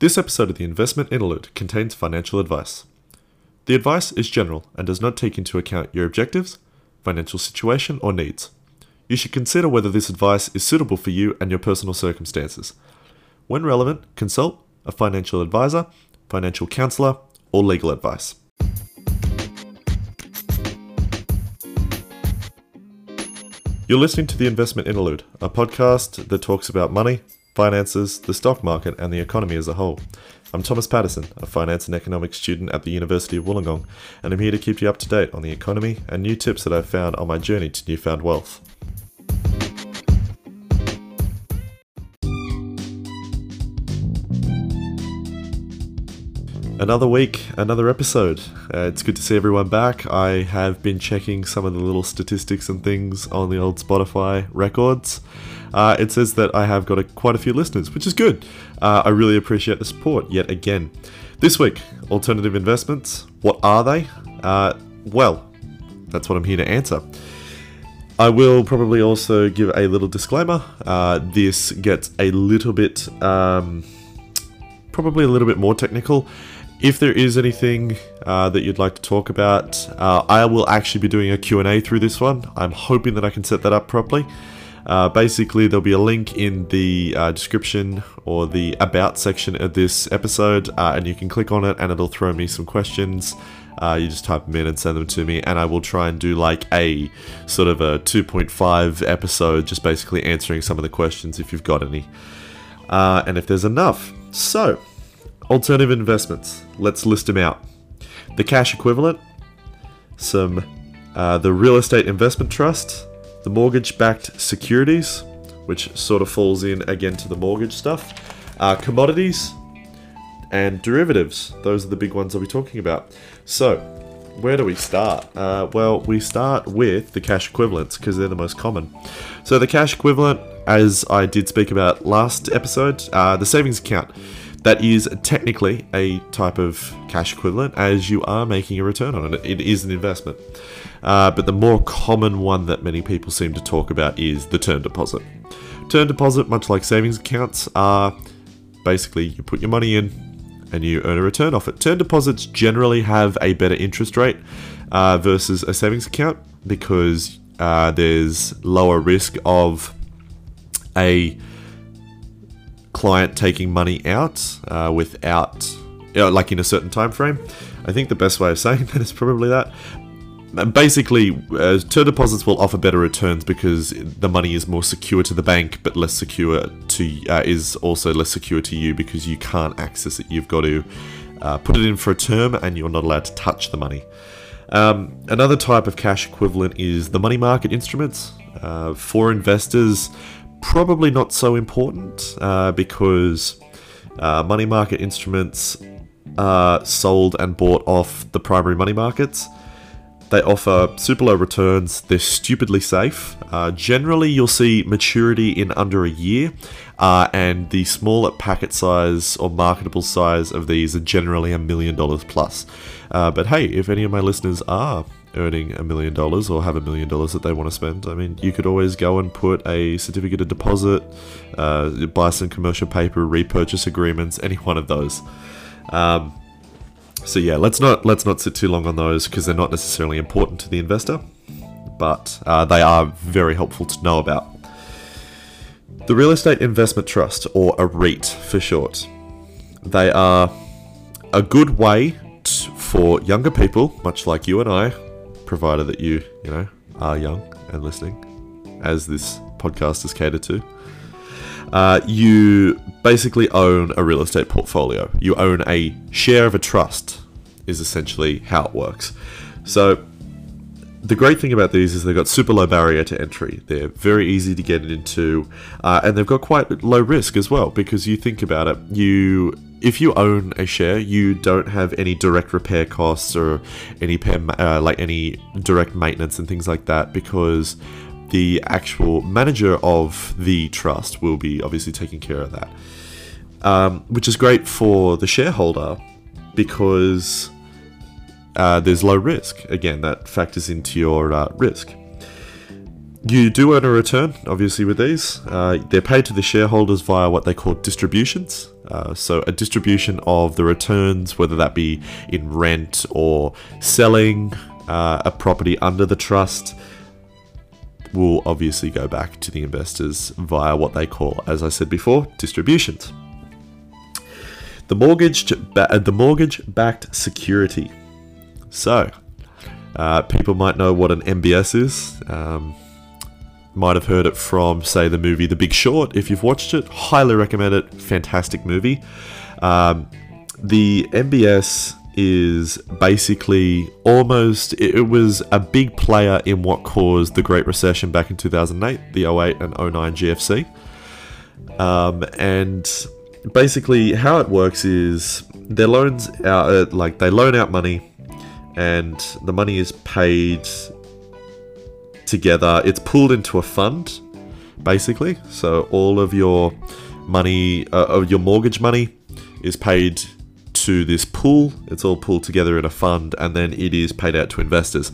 This episode of the Investment Interlude contains financial advice. The advice is general and does not take into account your objectives, financial situation, or needs. You should consider whether this advice is suitable for you and your personal circumstances. When relevant, consult a financial advisor, financial counselor, or legal advice. You're listening to The Investment Interlude, a podcast that talks about money, finances, the stock market, and the economy as a whole. I'm Thomas Patterson, a finance and economics student at the University of Wollongong, and I'm here to keep you up to date on the economy and new tips that I've found on my journey to newfound wealth. Another week, another episode. Uh, it's good to see everyone back. I have been checking some of the little statistics and things on the old Spotify records. Uh, it says that I have got a, quite a few listeners, which is good. Uh, I really appreciate the support yet again. This week, alternative investments. What are they? Uh, well, that's what I'm here to answer. I will probably also give a little disclaimer. Uh, this gets a little bit, um, probably a little bit more technical. If there is anything uh, that you'd like to talk about, uh, I will actually be doing a Q&A through this one. I'm hoping that I can set that up properly. Uh, basically, there'll be a link in the uh, description or the about section of this episode, uh, and you can click on it and it'll throw me some questions. Uh, you just type them in and send them to me, and I will try and do like a sort of a 2.5 episode, just basically answering some of the questions if you've got any. and if there's enough. So, Alternative investments. Let's list them out. The cash equivalent, some uh, the real estate investment trust, the mortgage-backed securities, which sort of falls in again to the mortgage stuff, uh, commodities, and derivatives. Those are the big ones I'll be talking about. So, where do we start? Uh, well, we start with the cash equivalents because they're the most common. So, the cash equivalent, as I did speak about last episode, uh, the savings account that is technically a type of cash equivalent as you are making a return on it. It is an investment. Uh, but the more common one that many people seem to talk about is the term deposit. Term deposit, much like savings accounts, are basically you put your money in and you earn a return off it. Term deposits generally have a better interest rate uh, versus a savings account because uh, there's lower risk of a client taking money out uh, without, you know, like in a certain time frame. I think the best way of saying that is probably that. Basically, uh, term deposits will offer better returns because the money is more secure to the bank, but less secure to uh, is also less secure to you because you can't access it. You've got to uh, put it in for a term, and you're not allowed to touch the money. Um, another type of cash equivalent is the money market instruments. Uh, for investors, probably not so important uh, because uh, money market instruments are sold and bought off the primary money markets. They offer super low returns, they're stupidly safe. Uh, generally, you'll see maturity in under a year, uh, and the smaller packet size or marketable size of these are generally a million dollars plus. Uh, but hey, if any of my listeners are earning a million dollars or have a million dollars that they want to spend. I mean, you could always go and put a certificate of deposit, uh, buy some commercial paper, repurchase agreements, any one of those. Um, so yeah, let's not let's not sit too long on those because they're not necessarily important to the investor, but uh, they are very helpful to know about. The Real Estate Investment Trust, or a REIT for short, they are a good way for younger people, much like you and I, provided that you, you know, are young and listening, as this podcast is catered to. Uh, you basically own a real estate portfolio. You own a share of a trust, is essentially how it works. So, the great thing about these is they've got super low barrier to entry. They're very easy to get into, uh, and they've got quite low risk as well. Because you think about it, you if you own a share, you don't have any direct repair costs or any uh, like any direct maintenance and things like that because the actual manager of the trust will be obviously taking care of that, um, which is great for the shareholder because uh, there's low risk. Again, that factors into your uh, risk. You do earn a return, obviously, with these. Uh, they're paid to the shareholders via what they call distributions. Uh, so, a distribution of the returns, whether that be in rent or selling uh, a property under the trust, will obviously go back to the investors via what they call, as I said before, distributions. The mortgage, the mortgage-backed security. So, uh, people might know what an MBS is. Um, might have heard it from, say, the movie The Big Short. If you've watched it, highly recommend it. Fantastic movie. Um, the MBS is basically almost it was a big player in what caused the Great Recession back in 2008, the 08 and 09 GFC. Um, and basically, how it works is their loans out, uh, like they loan out money, and the money is paid together. It's pulled into a fund, basically. So all of your money, uh, your mortgage money, is paid to this pool. It's all pulled together in a fund, and then it is paid out to investors.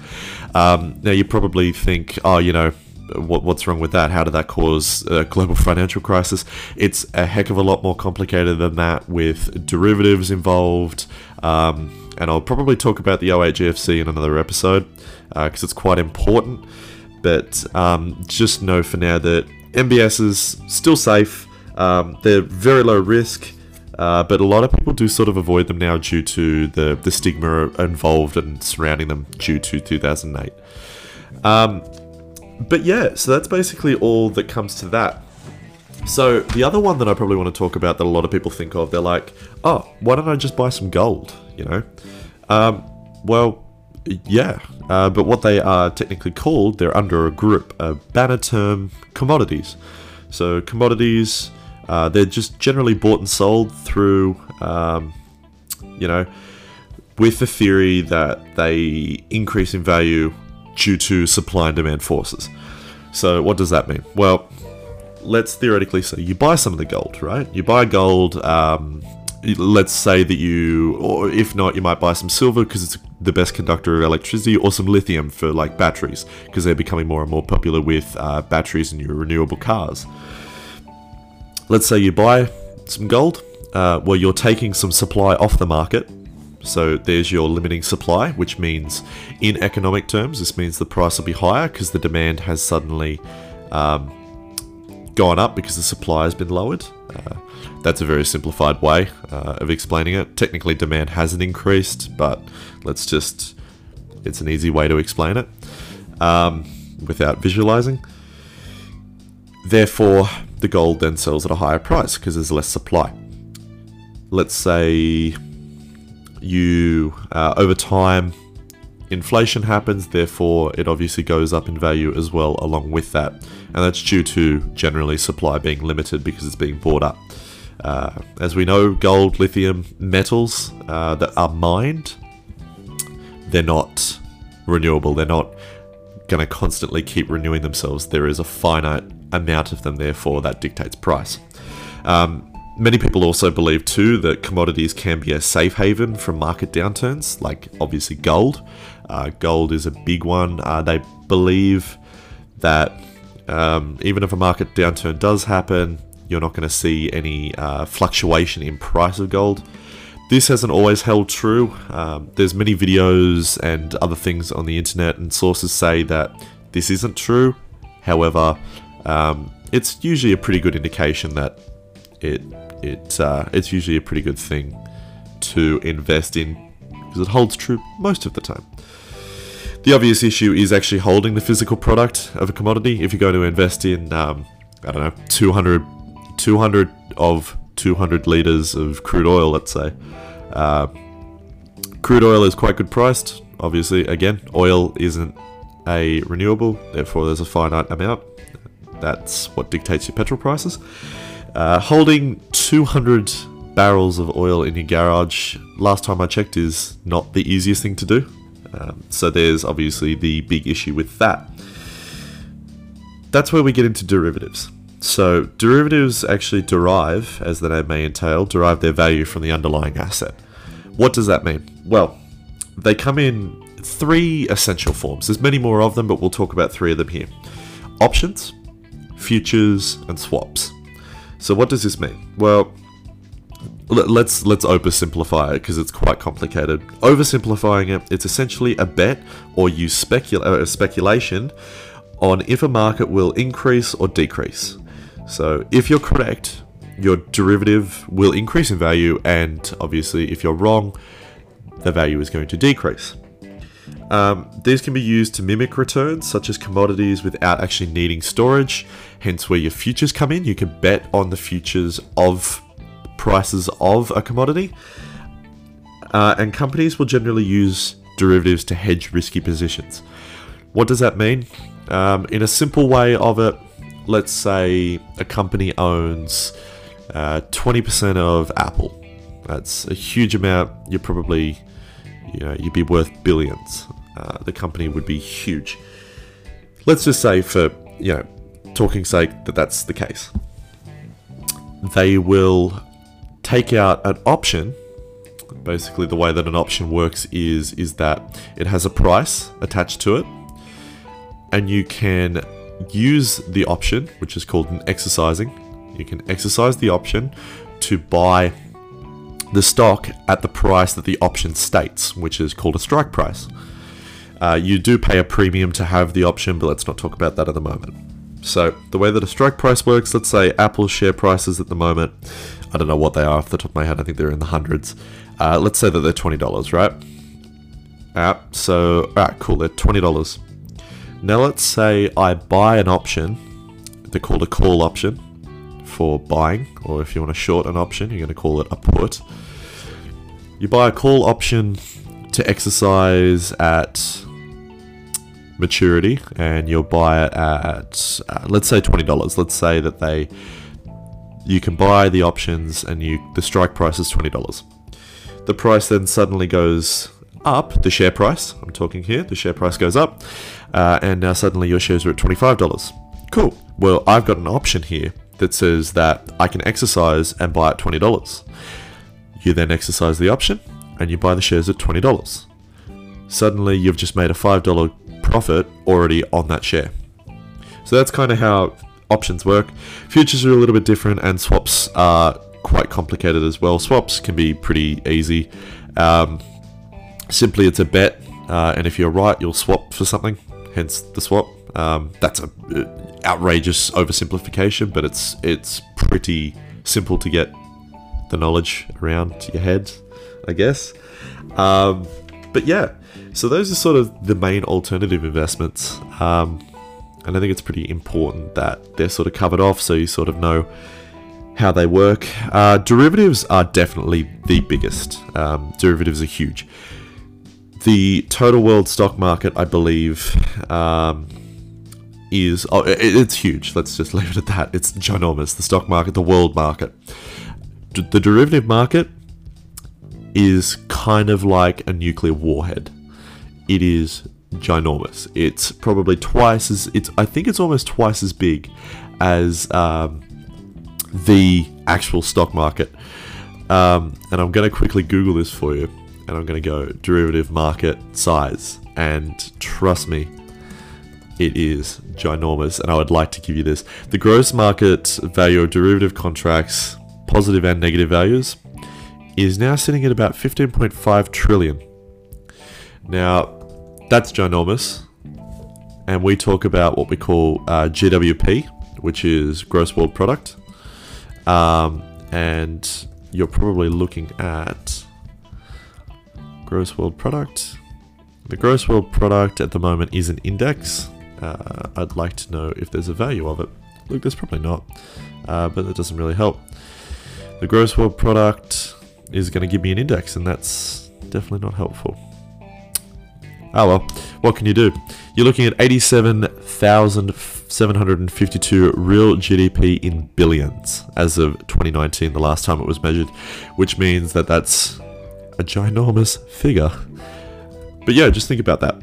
Um, now you probably think, oh, you know, what, what's wrong with that? How did that cause a global financial crisis? It's a heck of a lot more complicated than that, with derivatives involved. Um, and I'll probably talk about the 08 GFC in another episode because uh, it's quite important. But um, just know for now that MBS is still safe. Um, they're very low risk, uh, but a lot of people do sort of avoid them now due to the, the stigma involved and surrounding them due to 2008. Um, but yeah, so that's basically all that comes to that. So the other one that I probably want to talk about that a lot of people think of, they're like, oh, why don't I just buy some gold? You know, um, well, yeah, uh, but what they are technically called, they're under a group, a banner term, commodities. So commodities, uh, they're just generally bought and sold through, um, you know, with the theory that they increase in value due to supply and demand forces. So what does that mean? Well, let's theoretically say you buy some of the gold, right? You buy gold. Um, let's say that you, or if not, you might buy some silver because it's the best conductor of electricity, or some lithium for like batteries because they're becoming more and more popular with uh, batteries in your renewable cars. Let's say you buy some gold. Uh, well, you're taking some supply off the market. So there's your limiting supply, which means in economic terms, this means the price will be higher because the demand has suddenly um, gone up because the supply has been lowered. Uh, that's a very simplified way uh, of explaining it. Technically, demand hasn't increased, but let's just, it's an easy way to explain it um, without visualizing. Therefore, the gold then sells at a higher price because there's less supply. Let's say you, uh, over time, inflation happens, therefore it obviously goes up in value as well along with that. And that's due to generally supply being limited because it's being bought up. Uh, as we know, gold, lithium, metals uh, that are mined, they're not renewable. They're not going to constantly keep renewing themselves. There is a finite amount of them, therefore, that dictates price. Um, Many people also believe too that commodities can be a safe haven from market downturns, like obviously gold. Uh, gold is a big one. Uh, they believe that um, even if a market downturn does happen, you're not going to see any uh, fluctuation in price of gold. This hasn't always held true. Um, there's many videos and other things on the internet, and sources say that this isn't true. However, um, it's usually a pretty good indication that it it uh, it's usually a pretty good thing to invest in because it holds true most of the time. The obvious issue is actually holding the physical product of a commodity. If you're going to invest in, um, I don't know, 200, 200 of 200 liters of crude oil, let's say, uh, crude oil is quite good priced. Obviously, again, oil isn't a renewable, therefore there's a finite amount. That's what dictates your petrol prices. Uh, holding 200 barrels of oil in your garage, last time I checked, is not the easiest thing to do. Um, so there's obviously the big issue with that. That's where we get into derivatives. So derivatives actually derive, as the name may entail, derive their value from the underlying asset. What does that mean? Well, they come in three essential forms. There's many more of them, but we'll talk about three of them here. Options, futures, and swaps. So what does this mean? Well, let- let's let's oversimplify it because it's quite complicated. Oversimplifying it, it's essentially a bet or you specula- uh, speculation on if a market will increase or decrease. So if you're correct, your derivative will increase in value, and obviously, if you're wrong, the value is going to decrease. Um, these can be used to mimic returns, such as commodities, without actually needing storage. Hence, where your futures come in, you can bet on the futures of prices of a commodity. Uh, and companies will generally use derivatives to hedge risky positions. What does that mean? Um, in a simple way of it, let's say a company owns uh, 20% of Apple. That's a huge amount. You're probably, you know, you'd be worth billions. Uh, the company would be huge. Let's just say, for you know, talking sake, that that's the case. They will take out an option. Basically, the way that an option works is is that it has a price attached to it, and you can use the option, which is called an exercising. You can exercise the option to buy the stock at the price that the option states, which is called a strike price. Uh, you do pay a premium to have the option, but let's not talk about that at the moment. So, the way that a strike price works, let's say Apple's share prices at the moment, I don't know what they are off the top of my head, I think they're in the hundreds. Uh, let's say that they're $20, right? Uh, so, alright, cool, they're $20. Now, let's say I buy an option, they're called a call option for buying, or if you want to short an option, you're going to call it a put. You buy a call option to exercise at maturity, and you'll buy it at uh, let's say twenty dollars. Let's say that they you can buy the options, and you the strike price is twenty dollars. The price then suddenly goes up. The share price, I'm talking here, the share price goes up, uh, and now suddenly your shares are at twenty five dollars. Cool. Well, I've got an option here that says that I can exercise and buy at twenty dollars. You then exercise the option and you buy the shares at twenty dollars. Suddenly, you've just made a five dollar profit already on that share. So that's kind of how options work. Futures are a little bit different, and swaps are quite complicated as well. Swaps can be pretty easy. Um, simply, it's a bet, uh, and if you're right, you'll swap for something. Hence the swap. Um, that's a uh, outrageous oversimplification, but it's it's pretty simple to get the knowledge around your head, I guess. Um, but yeah, so those are sort of the main alternative investments. Um, and I think it's pretty important that they're sort of covered off so you sort of know how they work. Uh, derivatives are definitely the biggest. Um, derivatives are huge. The total world stock market, I believe, um, is oh, it's huge. Let's just leave it at that. It's ginormous. The stock market, the world market, D- the derivative market is kind of like a nuclear warhead. It is ginormous. It's probably twice as it's. I think it's almost twice as big as um, the actual stock market. Um, and I'm going to quickly Google this for you, and I'm going to go derivative market size. And trust me, it is ginormous. And I would like to give you this: the gross market value of derivative contracts, positive and negative values, is now sitting at about 15.5 trillion. Now, that's ginormous. And we talk about what we call uh, GWP, which is gross world product. Um, and you're probably looking at gross world product. The gross world product at the moment is an index. Uh, I'd like to know if there's a value of it. Look, there's probably not, uh, but that doesn't really help. The gross world product is going to give me an index, and that's definitely not helpful. Oh well, what can you do? You're looking at 87,752 real GDP in billions as of 2019, the last time it was measured, which means that that's a ginormous figure. But yeah, just think about that.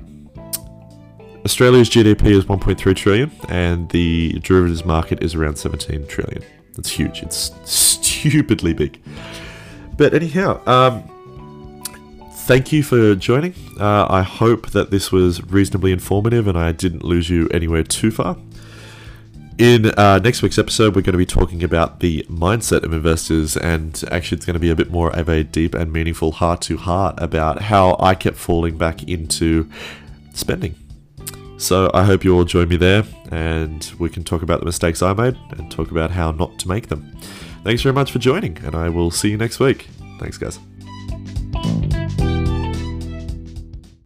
Australia's GDP is 1.3 trillion, and the derivatives market is around 17 trillion. It's huge. It's stupidly big. But anyhow, um, thank you for joining. Uh, I hope that this was reasonably informative and I didn't lose you anywhere too far. In uh, next week's episode, we're going to be talking about the mindset of investors, and actually, it's going to be a bit more of a deep and meaningful heart to heart about how I kept falling back into spending. So, I hope you all join me there, and we can talk about the mistakes I made and talk about how not to make them. Thanks very much for joining, and I will see you next week. Thanks, guys.